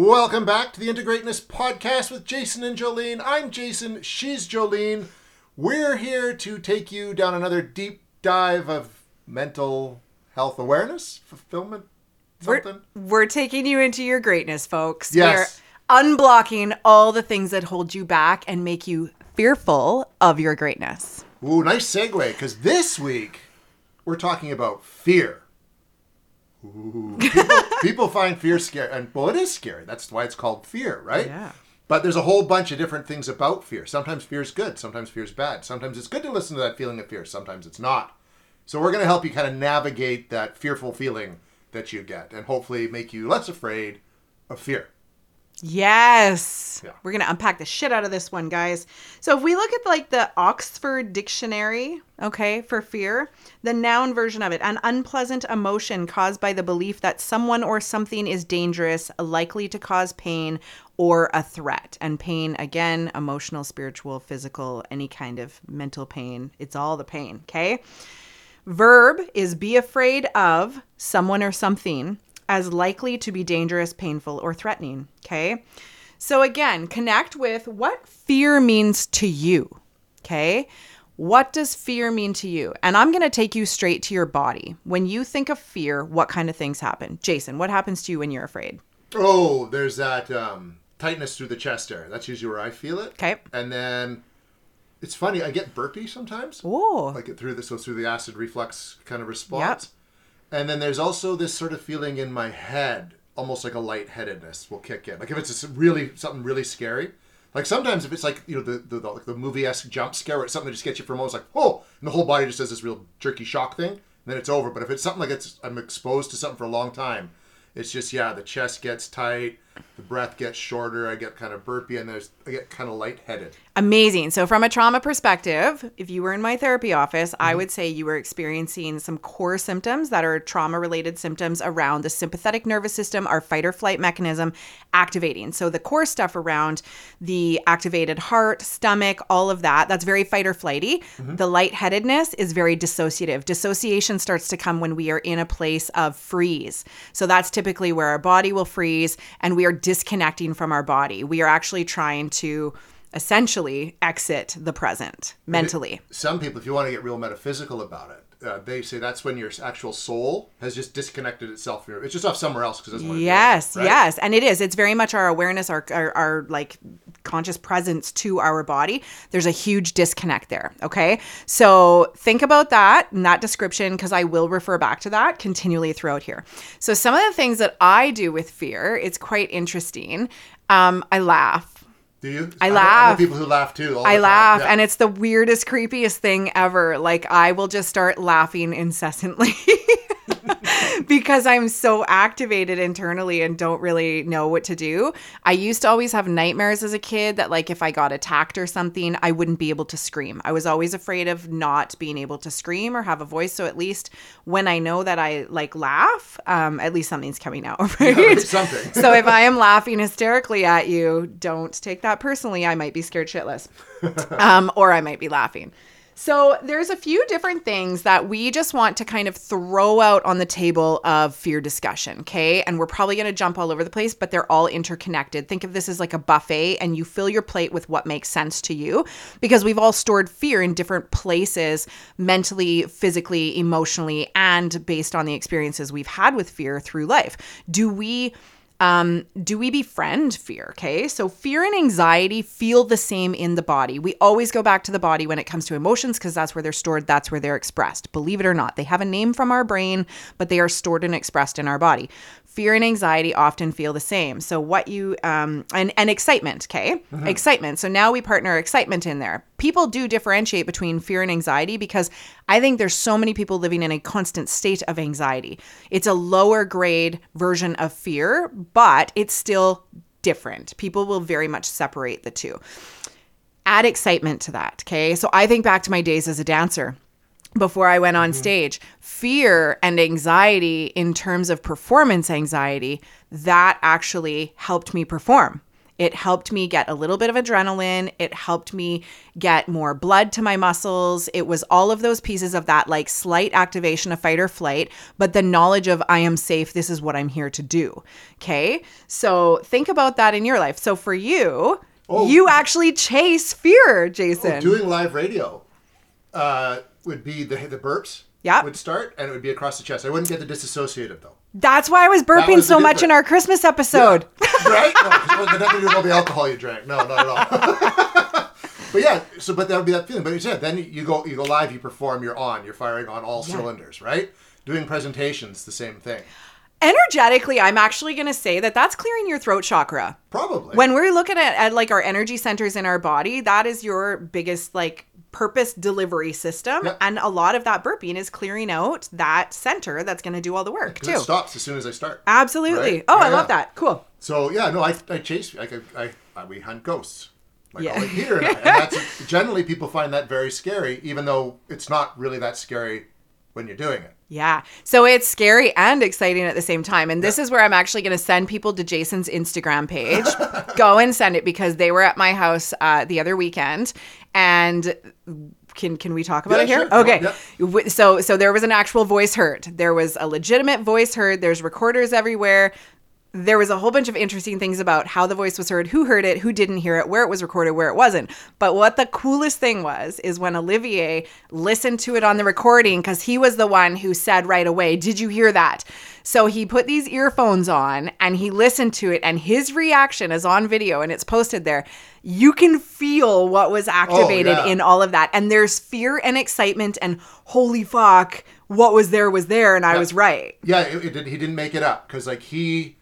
Welcome back to the Integrateness Podcast with Jason and Jolene. I'm Jason, she's Jolene. We're here to take you down another deep dive of mental health awareness, fulfillment, something. We're, we're taking you into your greatness, folks. Yes. We're unblocking all the things that hold you back and make you fearful of your greatness. Ooh, nice segue, because this week we're talking about fear. Ooh, people, people find fear scary, and well, it is scary. That's why it's called fear, right? Yeah. But there's a whole bunch of different things about fear. Sometimes fear is good. Sometimes fear is bad. Sometimes it's good to listen to that feeling of fear. Sometimes it's not. So we're going to help you kind of navigate that fearful feeling that you get, and hopefully make you less afraid of fear. Yes. Yeah. We're going to unpack the shit out of this one, guys. So if we look at like the Oxford Dictionary, okay, for fear, the noun version of it, an unpleasant emotion caused by the belief that someone or something is dangerous, likely to cause pain or a threat. And pain again, emotional, spiritual, physical, any kind of mental pain. It's all the pain, okay? Verb is be afraid of someone or something as likely to be dangerous, painful, or threatening. Okay. So again, connect with what fear means to you. Okay. What does fear mean to you? And I'm going to take you straight to your body. When you think of fear, what kind of things happen? Jason, what happens to you when you're afraid? Oh, there's that um, tightness through the chest area. That's usually where I feel it. Okay. And then it's funny. I get burpy sometimes. Oh, like it through the so through the acid reflux kind of response. And then there's also this sort of feeling in my head, almost like a lightheadedness will kick in. Like if it's really something really scary. Like sometimes if it's like you know the the, the, like the movie esque jump scare, where it's something that just gets you for a moment, like oh, and the whole body just does this real jerky shock thing, and then it's over. But if it's something like it's I'm exposed to something for a long time, it's just yeah, the chest gets tight, the breath gets shorter, I get kind of burpy, and there's I get kind of lightheaded. Amazing. So, from a trauma perspective, if you were in my therapy office, I mm-hmm. would say you were experiencing some core symptoms that are trauma related symptoms around the sympathetic nervous system, our fight or flight mechanism activating. So, the core stuff around the activated heart, stomach, all of that, that's very fight or flighty. Mm-hmm. The lightheadedness is very dissociative. Dissociation starts to come when we are in a place of freeze. So, that's typically where our body will freeze and we are disconnecting from our body. We are actually trying to essentially exit the present mentally. Some people, if you want to get real metaphysical about it, uh, they say that's when your actual soul has just disconnected itself from your. It's just off somewhere else because Yes, right? yes, and it is. It's very much our awareness, our, our our like conscious presence to our body. There's a huge disconnect there. Okay, so think about that and that description because I will refer back to that continually throughout here. So some of the things that I do with fear, it's quite interesting. Um, I laugh. Do you? I know laugh. people who laugh too. I laugh, Yeah. and it's the weirdest, creepiest thing ever. Like, I will just start laughing incessantly because I'm so activated internally and don't really know what to do. I used to always have nightmares as a kid that, like, if I got attacked or something, I wouldn't be able to scream. I was always afraid of not being able to scream or have a voice. So, at least when I know that I like laugh, um, at least something's coming out, right? something. so if I am laughing hysterically at you, don't take that personally. I might be scared shitless, um, or I might be laughing. So there's a few different things that we just want to kind of throw out on the table of fear discussion, okay? And we're probably going to jump all over the place, but they're all interconnected. Think of this as like a buffet and you fill your plate with what makes sense to you because we've all stored fear in different places mentally, physically, emotionally, and based on the experiences we've had with fear through life. Do we um, do we befriend fear? Okay. So fear and anxiety feel the same in the body. We always go back to the body when it comes to emotions because that's where they're stored, that's where they're expressed. Believe it or not, they have a name from our brain, but they are stored and expressed in our body. Fear and anxiety often feel the same. So what you um and and excitement, okay? Excitement. So now we partner excitement in there. People do differentiate between fear and anxiety because I think there's so many people living in a constant state of anxiety. It's a lower grade version of fear, but it's still different. People will very much separate the two. Add excitement to that, okay? So I think back to my days as a dancer before I went on stage. Fear and anxiety, in terms of performance anxiety, that actually helped me perform. It helped me get a little bit of adrenaline. It helped me get more blood to my muscles. It was all of those pieces of that like slight activation of fight or flight, but the knowledge of I am safe. This is what I'm here to do. Okay. So think about that in your life. So for you, Oh. you actually chase fear, Jason. Doing live radio uh, would be the the burps. Yeah. Would start and it would be across the chest. I wouldn't get the disassociative though. That's why I was burping was so much in our Christmas episode. right? No, 'cause it nothing to do with all the alcohol you drank. No, not at all. but yeah, so but that would be that feeling. But you said then you go you go live, you perform, you're on, you're firing on all cylinders, right? Doing presentations, the same thing. Energetically, I'm actually going to say that that's clearing your throat chakra. Probably. When we're looking at, at like our energy centers in our body, that is your biggest like purpose delivery system. Yep. And a lot of that burping is clearing out that center that's going to do all the work too. it stops as soon as I start. Absolutely. Right? Oh, I love yeah. that. Cool. So yeah, no, I, I chase like I, I, we hunt ghosts. Like Yeah. Peter and I. And that's generally people find that very scary, even though it's not really that scary when you're doing it. Yeah. So it's scary and exciting at the same time. And this is where I'm actually going to send people to Jason's Instagram page. Go and send it because they were at my house uh, the other weekend and can can we talk about Yeah, it here? sure. Okay. yeah. So so there was an actual voice heard. There was a legitimate voice heard. There's recorders everywhere. There was a whole bunch of interesting things about how the voice was heard, who heard it, who didn't hear it, where it was recorded, where it wasn't. But what the coolest thing was is when Olivier listened to it on the recording because he was the one who said right away, Did you hear that? So he put these earphones on and he listened to it, and his reaction is on video and it's posted there. You can feel what was oh, activated yeah. in all of that. And there's fear and excitement and holy fuck, what was there was there. And I was right. Yeah, it, it did, he didn't make it up because like he,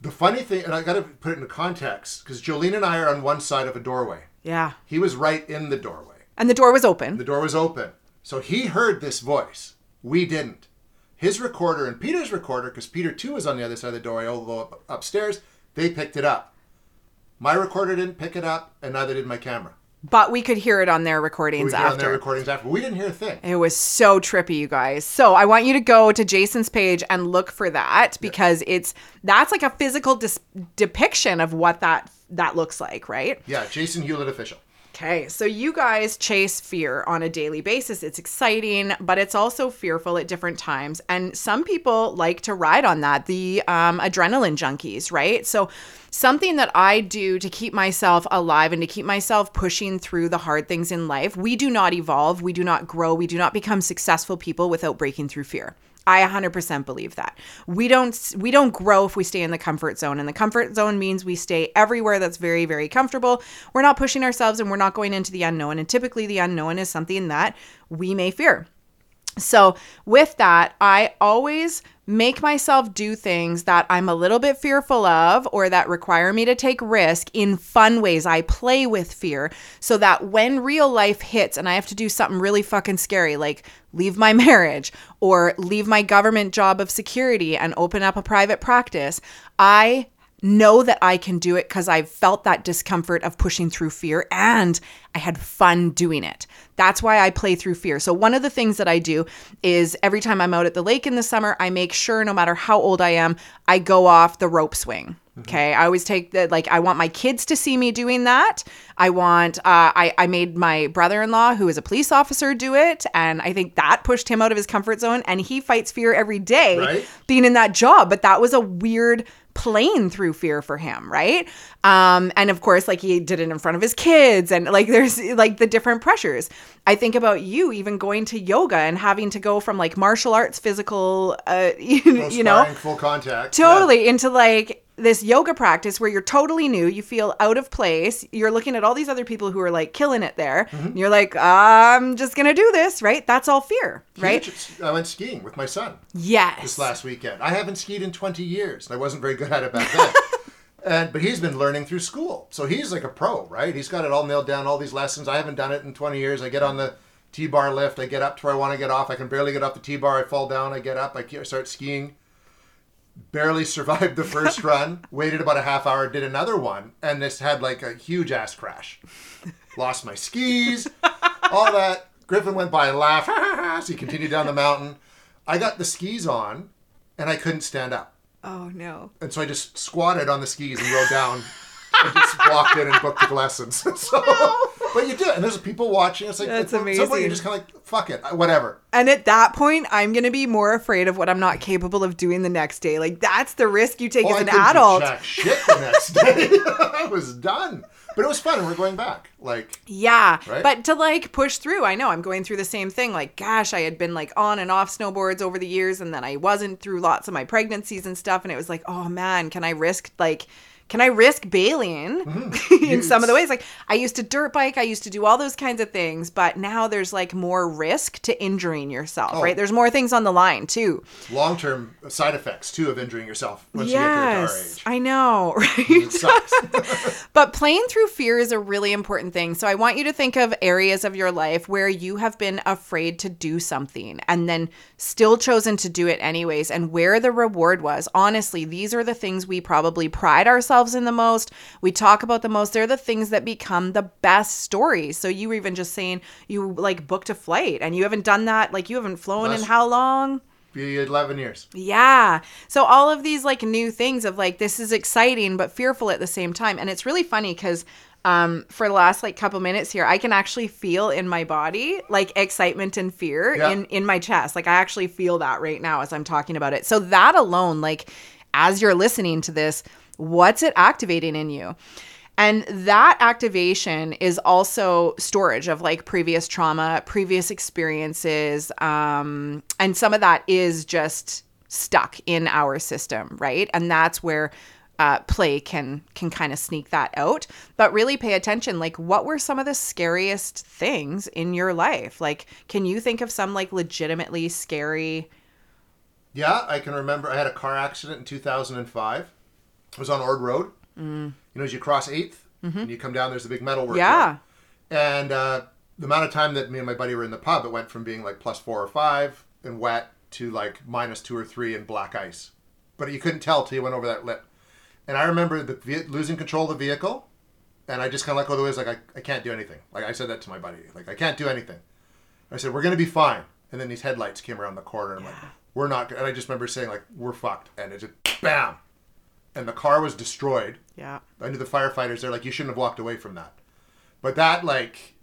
the funny thing, and I got to put it into context because Jolene and I are on one side of a doorway. Yeah. He was right in the doorway. And the door was open. The door was open, so he heard this voice. We didn't. His recorder and Peter's recorder, because Peter too was on the other side of the doorway, although up, upstairs, they picked it up. My recorder didn't pick it up, and neither did my camera. But we could hear it on their We recordings did on their after. recordings after. We didn't hear a thing. It was so trippy, you guys. So I want you to go to Jason's page and look for that because it's that's like a physical dis- depiction of what that that looks like, right? Yeah, Jason Hewlett official. Okay, so you guys chase fear on a daily basis. It's exciting, but it's also fearful at different times. And some people like to ride on that, the um, adrenaline junkies, right? So, something that I do to keep myself alive and to keep myself pushing through the hard things in life, we do not evolve, we do not grow, we do not become successful people without breaking through fear. I 100% believe that. We don't we don't grow if we stay in the comfort zone and the comfort zone means we stay everywhere that's very very comfortable. We're not pushing ourselves and we're not going into the unknown and typically the unknown is something that we may fear. So, with that, I always make myself do things that I'm a little bit fearful of or that require me to take risk in fun ways. I play with fear so that when real life hits and I have to do something really fucking scary, like leave my marriage or leave my government job of security and open up a private practice, I know that I can do it because I've felt that discomfort of pushing through fear and I had fun doing it. That's why I play through fear. So, one of the things that I do is every time I'm out at the lake in the summer, I make sure no matter how old I am, I go off the rope swing. Okay. I always take the, like, I want my kids to see me doing that. I want, uh, I, I made my brother in law, who is a police officer, do it. And I think that pushed him out of his comfort zone. And he fights fear every day Right. being in that job. But that was a weird playing through fear for him, right? Um, and of course, like he did it in front of his kids, and like there's like the different pressures. I think about you even going to yoga and having to go from like martial arts, physical, uh, you, you know, full contact. totally into like this yoga practice where you're totally new you feel out of place you're looking at all these other people who are like killing it there Mm-hmm. and you're like i'm just gonna do this right that's all fear right I went skiing with my son yes this last weekend. I haven't skied in 20 years. and I wasn't very good at it back then. and but he's been learning through school, so he's like a pro, right? He's got it all nailed down. All these lessons. I haven't done it in 20 years. I get on the T-bar lift. I get up to where I want to get off. I can barely get off the T-bar. I fall down. I get up. I start skiing. Barely survived the first run. Waited about a half hour. Did another one, and this had like a huge ass crash. Lost my skis. All that. Griffin went by and laughed. so he continued down the mountain. I got the skis on, and I couldn't stand up. oh no And so I just squatted on the skis and rode down and just walked in and booked the lessons. so, but you do it, and there's people watching. It's like That's at some point You're just kind of like, fuck it, whatever. And at that point, I'm going to be more afraid of what I'm not capable of doing the next day. Like, that's the risk you take Oh, as an adult. shit the next day. I was done. But it was fun, and we're going back. Like, Yeah. Right? But to like push through, I know I'm going through the same thing. Like, gosh, I had been like on and off snowboards over the years, and then I wasn't through lots of my pregnancies and stuff. And it was like, oh man, can I risk like, can I risk bailing Mm-hmm. in some of the ways? Like, I used to dirt bike, I used to do all those kinds of things, but now there's like more risk to injuring yourself, Oh. right? There's more things on the line too. long term side effects, too, of injuring yourself once you get to our yes, age. I know, right? It sucks. But playing through fear is a really important thing. So I want you to think of areas of your life where you have been afraid to do something and then still chosen to do it anyways and where the reward was. Honestly, these are the things we probably pride ourselves in the most. We talk about the most. They're the things that become the best stories. So you were even just saying you like booked a flight and you haven't done that like you haven't flown in how long? Be 11 years. Yeah. So all of these like new things of like this is exciting but fearful at the same time. And it's really funny cuz um for the last like couple minutes here I can actually feel in my body like excitement and fear Yeah. in in my chest. Like I actually feel that right now as I'm talking about it. So that alone like as you're listening to this, what's it activating in you? And that activation is also storage of like previous trauma, previous experiences. Um, and some of that is just stuck in our system, right? And that's where uh, play can can kind of sneak that out. But really pay attention. Like, what were some of the scariest things in your life? Like, can you think of some like legitimately scary? Yeah, I can remember I had a car accident in 2005. It was on Ord Road. Mm. You know, as you cross 8th and you come down, there's a big metal work. Mm-hmm. Yeah. And uh, the amount of time that me and my buddy were in the pub, it went from being like plus four or five and wet to like minus two or three and black ice. But you couldn't tell till you went over that lip. And I remember the ve- losing control of the vehicle, and I just kind of let go of the wheels. Like I, I can't do anything. Like I said that to my buddy. Like I can't do anything. I said we're gonna be fine. And then these headlights came around the corner, and I'm like, we're not. And I just remember saying like, we're fucked. And it just bam, and the car was destroyed. Yeah. I knew the firefighters. They're like, you shouldn't have walked away from that. But that like,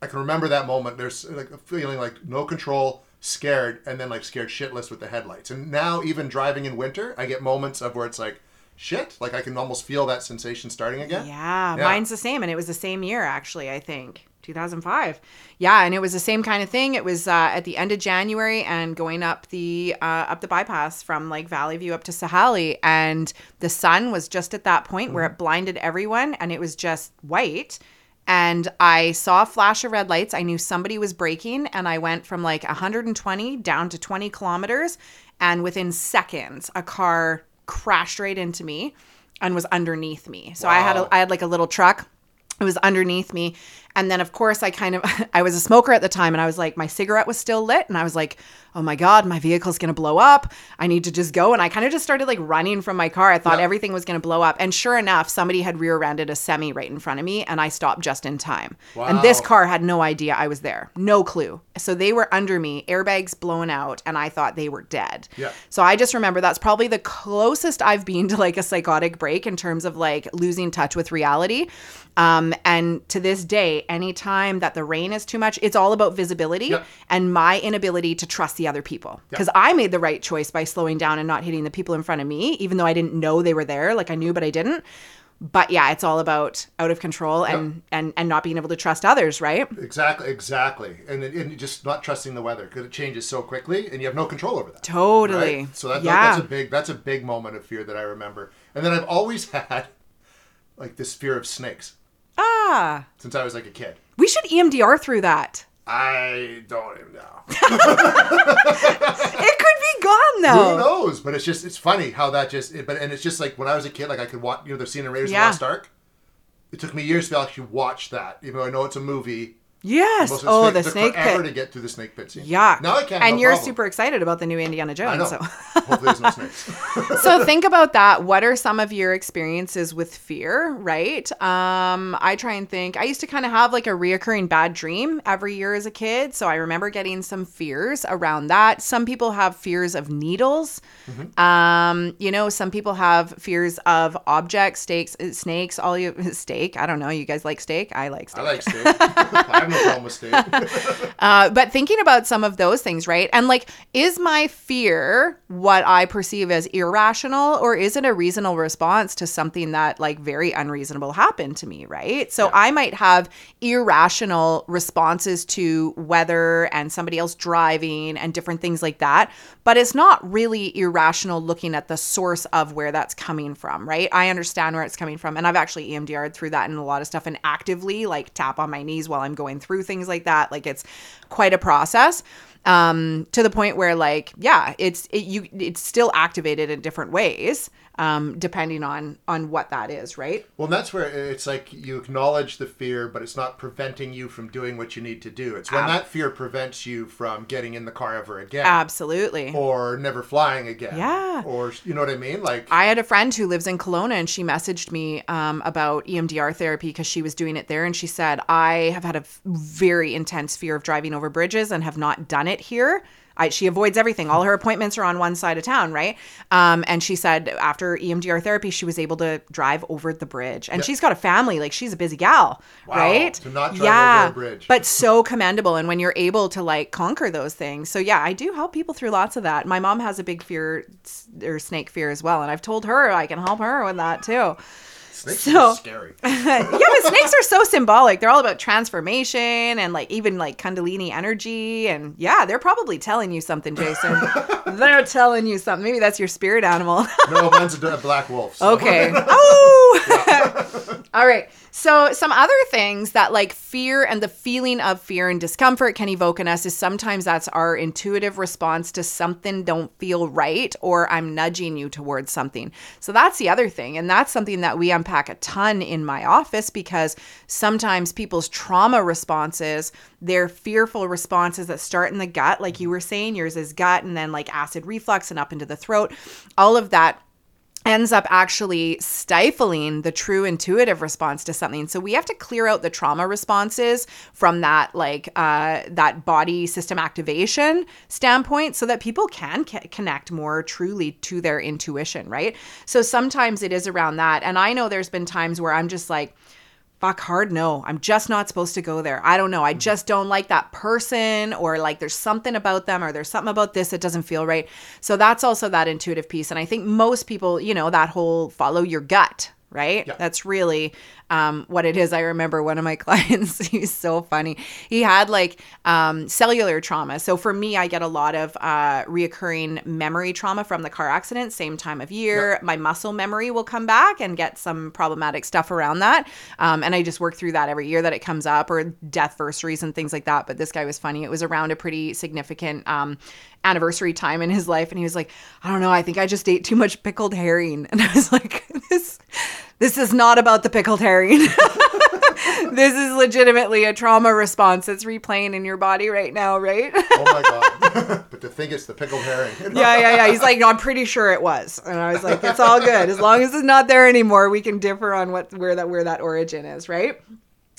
I can remember that moment. There's like a feeling like no control, scared, and then like scared shitless with the headlights. And now even driving in winter, I get moments of where it's like, shit. Like I can almost feel that sensation starting again. Yeah, Yeah. mine's the same, and it was the same year actually. I think 2005. Yeah, and it was the same kind of thing. It was uh, at the end of January and going up the uh, up the bypass from like Valley View up to Sahali, and the sun was just at that point where it blinded everyone, and it was just white. And I saw a flash of red lights. I knew somebody was braking, and I went from like 120 down to 20 kilometers. And within seconds, a car crashed right into me and was underneath me. So I had Wow. a, I had like a little truck. It was underneath me. And then of course I kind of I was a smoker at the time and I was like my cigarette was still lit and I was like, "Oh my god, my vehicle's going to blow up. I need to just go." And I kind of just started like running from my car. I thought Yeah. everything was going to blow up. And sure enough, somebody had rear-ended a semi right in front of me and I stopped just in time. And this car had no idea I was there. No clue. So they were under me, airbags blown out, and I thought they were dead. Yeah. So I just remember that's probably the closest I've been to like a psychotic break in terms of like losing touch with reality. Um, and to this day, anytime that the rain is too much, it's all about visibility Yep. and my inability to trust the other people. Because I made the right choice by slowing down and not hitting the people in front of me, even though I didn't know they were there. Like I knew, but I didn't. But yeah, it's all about out of control and and and not being able to trust others, right? Exactly, exactly, and, and just not trusting the weather because it changes so quickly, and you have no control over that. Totally. Right? So that, yeah. that's a big that's a big moment of fear that I remember. And then I've always had like this fear of snakes ah, since I was like a kid. we should EMDR through that. I don't even know. It could be gone though. Who knows? But it's just it's funny how that just it, but and it's just like when I was a kid, like I could watch you know the scene in Raiders Yeah. of the Lost Ark. It took me years to actually watch that, even though I know it's a movie. Yes. Oh, the snake forever pit. to get through the snake pit scene. Yeah. Now I can. And no you're problem. super excited about the new Indiana Jones. know. So Hopefully, there's no snakes. so think about that. What are some of your experiences with fear, right? Um, I try and think. I used to kind of have like a reoccurring bad dream every year as a kid. So I remember getting some fears around that. Some people have fears of needles. Um, you know, some people have fears of objects, steaks, uh, snakes, all you steak. I don't know. You guys like steak? I like steak. I like steak. No problem with. Uh, but thinking about some of those things, right? And like, is my fear what I perceive as irrational, or is it a reasonable response to something that like very unreasonable happened to me, right? So I might have irrational responses to weather and somebody else driving and different things like that, but it's not really irrational looking at the source of where that's coming from, right? I understand where it's coming from, and I've actually EMDR'd through that in a lot of stuff and actively like tap on my knees while I'm going through things like that. Like it's quite a process um to the point where like yeah it's it, you it's still activated in different ways um depending on on what that is right Well, that's where it's like you acknowledge the fear, but it's not preventing you from doing what you need to do. It's when that fear prevents you from getting in the car ever again. absolutely or never flying again. Yeah. Or you know what I mean? Like I had a friend who lives in Kelowna and she messaged me um, about EMDR therapy because she was doing it there. And she said, I have had a very intense fear of driving over bridges and have not done it here. I, she avoids everything. All her appointments are on one side of town, right? Um, and she said after EMDR therapy, she was able to drive over the bridge. And she's got a family, like she's a busy gal, Wow, right? to not drive over a bridge. But so commendable. And when you're able to like conquer those things. So yeah, I do help people through lots of that. My mom has a big fear or snake fear as well. And I've told her I can help her with that too. Snakes so- are scary. yeah, but snakes are so symbolic. They're all about transformation and like even like Kundalini energy. And yeah, they're probably telling you something, Jason. they're telling you something. Maybe that's your spirit animal. no, mine's a, a black wolf. so- Okay. Oh. All right. So some other things that like fear and the feeling of fear and discomfort can evoke in us is sometimes that's our intuitive response to something don't feel right or I'm nudging you towards something. So that's the other thing. And that's something that we unpack a ton in my office because sometimes people's trauma responses, their fearful responses that start in the gut, like you were saying, yours is gut and then like acid reflux and up into the throat, all of that ends up actually stifling the true intuitive response to something. So we have to clear out the trauma responses from that like uh, that body system activation standpoint so that people can c- connect more truly to their intuition right? So sometimes it is around that. And i know there's been times where i'm just like fuck hard no. I'm just not supposed to go there. I don't know. I mm-hmm. just don't like that person or like there's something about them or there's something about this that doesn't feel right. So that's also that intuitive piece and i think most people you know that whole follow your gut right? Yeah. that's really um, what it is. I remember one of my clients he's so funny. He had like um, cellular trauma. So for me i get a lot of uh, reoccurring memory trauma from the car accident same time of year. My muscle memory will come back and get some problematic stuff around that. Um, and i just work through that every year that it comes up or death versaries and things like that. But this guy was funny. It was around a pretty significant um, anniversary time in his life. And he was like i don't know. I think i just ate too much pickled herring. And i was like this this is not about the pickled herring. This is legitimately a trauma response that's replaying in your body right now right? Oh my god! but to think it's the pickled herring. yeah yeah yeah. He's like no, i'm pretty sure it was. And i was like it's all good. As long as it's not there anymore we can differ on what where that where that origin is right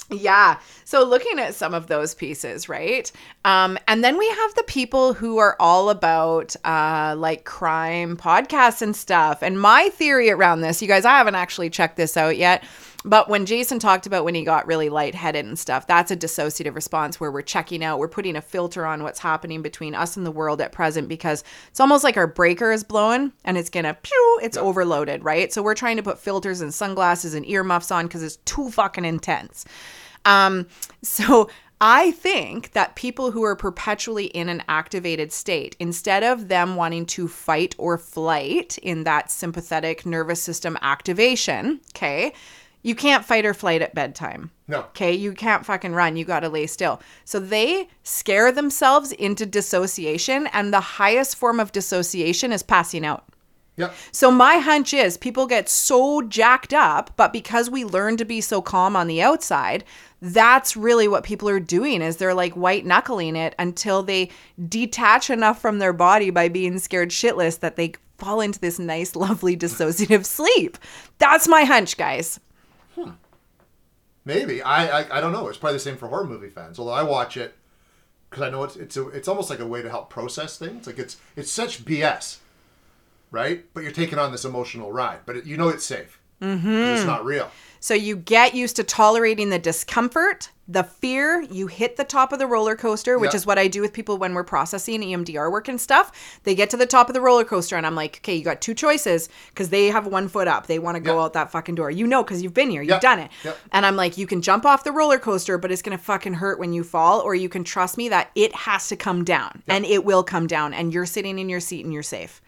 yeah. So looking at some of those pieces, right? Um, and then we have the people who are all about uh, like crime podcasts and stuff. And my theory around this, you guys, I haven't actually checked this out yet. But when Jason talked about when he got really lightheaded and stuff, that's a dissociative response where we're checking out, we're putting a filter on what's happening between us and the world at present because it's almost like our breaker is blowing and it's gonna pew, it's overloaded, right? So we're trying to put filters and sunglasses and earmuffs on because it's too fucking intense. Um, so I think that people who are perpetually in an activated state, instead of them wanting to fight or flight in that sympathetic nervous system activation, okay, you can't fight or flight at bedtime. No. Okay, you can't fucking run. You got to lay still. So they scare themselves into dissociation, and the highest form of dissociation is passing out. Yep. So my hunch is people get so jacked up, but because we learn to be so calm on the outside, that's really what people are doing is they're like white knuckling it until they detach enough from their body by being scared shitless that they fall into this nice lovely dissociative sleep. That's my hunch, guys. Maybe I, I I don't know. It's probably the same for horror movie fans. Although I watch it because I know it's it's a, it's almost like a way to help process things. Like it's it's such BS, right? But you're taking on this emotional ride, but it, you know it's safe. Mm-hmm. It's not real. So you get used to tolerating the discomfort, the fear. You hit the top of the roller coaster, which Yeah. is what I do with people when we're processing EMDR work and stuff. They get to the top of the roller coaster, and I'm like, okay, you got two choices because they have one foot up. They want to go Yeah. out that fucking door. You know, because you've been here, you've Yeah. done it. And I'm like, you can jump off the roller coaster, but it's going to fucking hurt when you fall, or you can trust me that it has to come down and it will come down, and you're sitting in your seat and you're safe.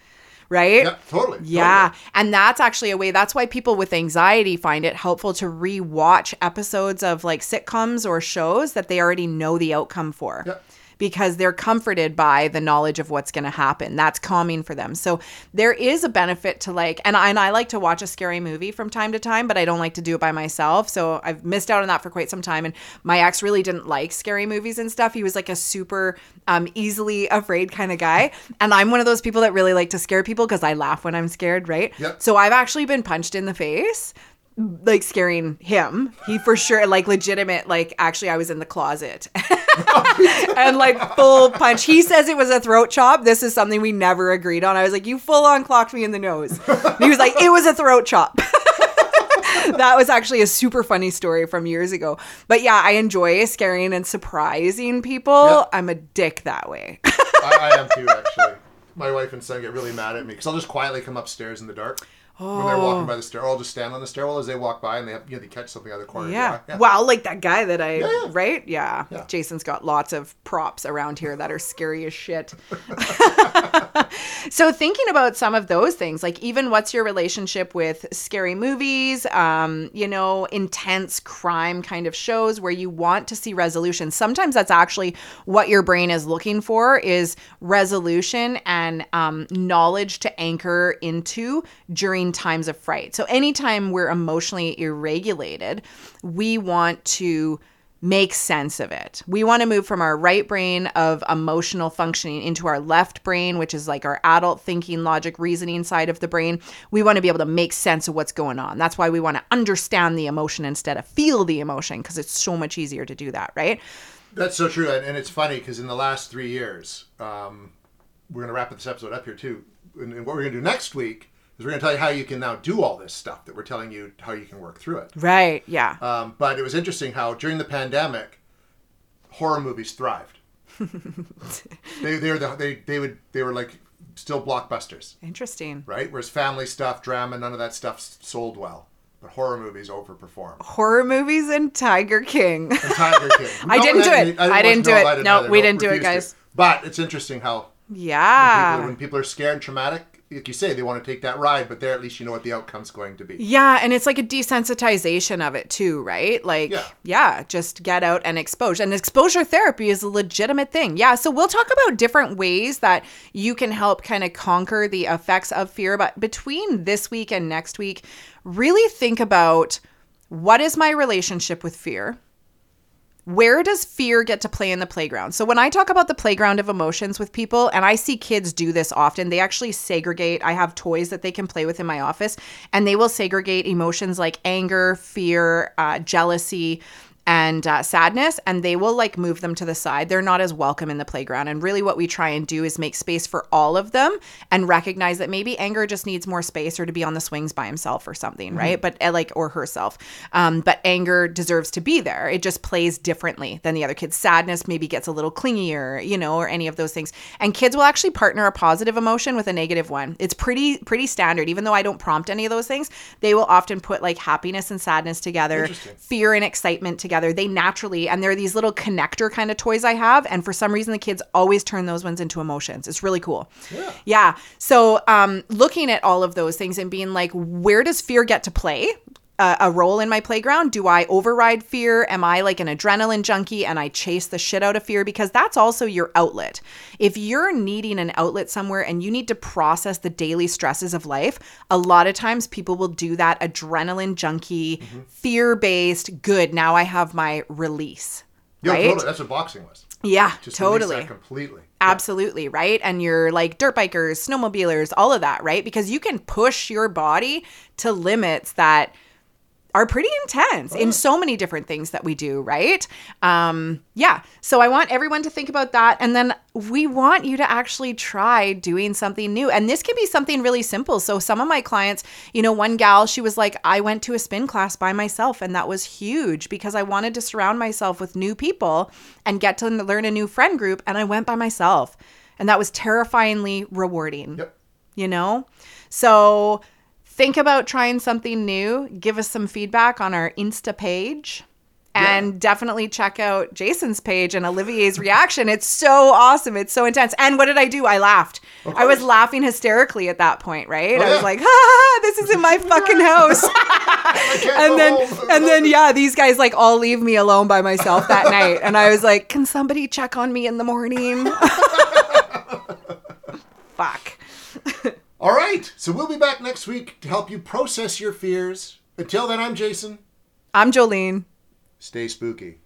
Right? Yeah, totally. Yeah. totally. And that's actually a way, that's why people with anxiety find it helpful to rewatch episodes of like sitcoms or shows that they already know the outcome for. Yep. Because they're comforted by the knowledge of what's going to happen. That's calming for them. So there is a benefit to like, and I, and I like to watch a scary movie from time to time, but I don't like to do it by myself. So I've missed out on that for quite some time. And my ex really didn't like scary movies and stuff. He was like a super um, easily afraid kind of guy. And I'm one of those people that really like to scare people because I laugh when I'm scared, right? Yep. So I've actually been punched in the face, like scaring him. He for sure, like legitimate, like actually I was in the closet. and like full punch. He says it was a throat chop. This is something we never agreed on. I was like, you full on clocked me in the nose. And he was like, it was a throat chop. that was actually a super funny story from years ago. But yeah, I enjoy scaring and surprising people. Yeah. I'm a dick that way. I, I am too, actually. My wife and son get really mad at me because I'll just quietly come upstairs in the dark when they're Oh. walking by the stair. Or I'll just stand on the stairwell as they walk by and they have, you know, they catch something out of the corner. their Yeah. Wow, like that guy that I, Yeah, yeah. right? Yeah. Yeah. Jason's got lots of props around here that are scary as shit. so thinking about some of those things, like even what's your relationship with scary movies, um, you know, intense crime kind of shows where you want to see resolution. Sometimes that's actually what your brain is looking for is resolution and um, knowledge to anchor into during times of fright. So anytime we're emotionally irregulated, we want to make sense of it. We want to move from our right brain of emotional functioning into our left brain, which is like our adult thinking, logic, reasoning side of the brain. We want to be able to make sense of what's going on. That's why we want to understand the emotion instead of feel the emotion because it's so much easier to do that, right? That's so true, and, it's funny because in the last three years, um, we're going to wrap this episode up here too. And what we're going to do next week is we're going to tell you how you can now do all this stuff that we're telling you how you can work through it. Right. Yeah. Um, but it was interesting how during the pandemic, horror movies thrived. they they were the, they they would they were like still blockbusters, Interesting. right? Whereas family stuff, drama, none of that stuff sold well. But horror movies overperform. Horror movies and Tiger King. And Tiger King. I didn't do it. I didn't do it. No, we didn't do it, guys. But it's interesting how yeah. people, when people are scared and traumatic, like you say, they want to take that ride, but there at least you know what the outcome's going to be. Yeah, and it's like a desensitization of it too, right? Like, yeah. Yeah. just get out and expose. And exposure therapy is a legitimate thing. Yeah, so we'll talk about different ways that you can help kind of conquer the effects of fear. But between this week and next week, really think about what is my relationship with fear? Where does fear get to play in the playground? So when I talk about the playground of emotions with people, and I see kids do this often, they actually segregate. I have toys that they can play with in my office, and they will segregate emotions like anger, fear, uh, jealousy. And uh, sadness, and they will like move them to the side. They're not as welcome in the playground. And really, what we try and do is make space for all of them and recognize that maybe anger just needs more space or to be on the swings by himself or something, right? But uh, like, or herself. Um, but anger deserves to be there. It just plays differently than the other kids. Sadness maybe gets a little clingier, you know, or any of those things. And kids will actually partner a positive emotion with a negative one. It's pretty pretty standard. Even though I don't prompt any of those things, they will often put like happiness and sadness together, fear and excitement together. They naturally, and they're these little connector kind of toys I have. And for some reason, the kids always turn those ones into emotions. It's really cool. Yeah. Yeah. So um, looking at all of those things and being like, where does fear get to play? A, a role in my playground? Do I override fear? Am I like an adrenaline junkie and I chase the shit out of fear? Because that's also your outlet. If you're needing an outlet somewhere and you need to process the daily stresses of life, a lot of times people will do that adrenaline junkie, Mm-hmm. fear based, good, now I have my release. Yeah, right? totally. That's what boxing was. Yeah, Just totally. that completely. Absolutely, right? And you're like dirt bikers, snowmobilers, all of that, right? Because you can push your body to limits that are pretty intense in so many different things that we do, right? Um, yeah. So I want everyone to think about that. And then we want you to actually try doing something new. And this can be something really simple. So some of my clients, you know, one gal, she was like, I went to a spin class by myself, and that was huge because I wanted to surround myself with new people and get to learn a new friend group. And I went by myself. And that was terrifyingly rewarding Yep. you know? So think about trying something new. Give us some feedback on our Insta page. And Yeah. definitely check out Jason's page and Olivier's reaction. It's so awesome. It's so intense. And what did I do? I laughed. I was laughing hysterically at that point, right? I yeah. was like, ah, this is in my fucking house. And then home. and then yeah, these guys like all leave me alone by myself that night. And I was like, can somebody check on me in the morning? Fuck. All right. So we'll be back next week to help you process your fears. Until then, I'm Jason. I'm Jolene. Stay spooky.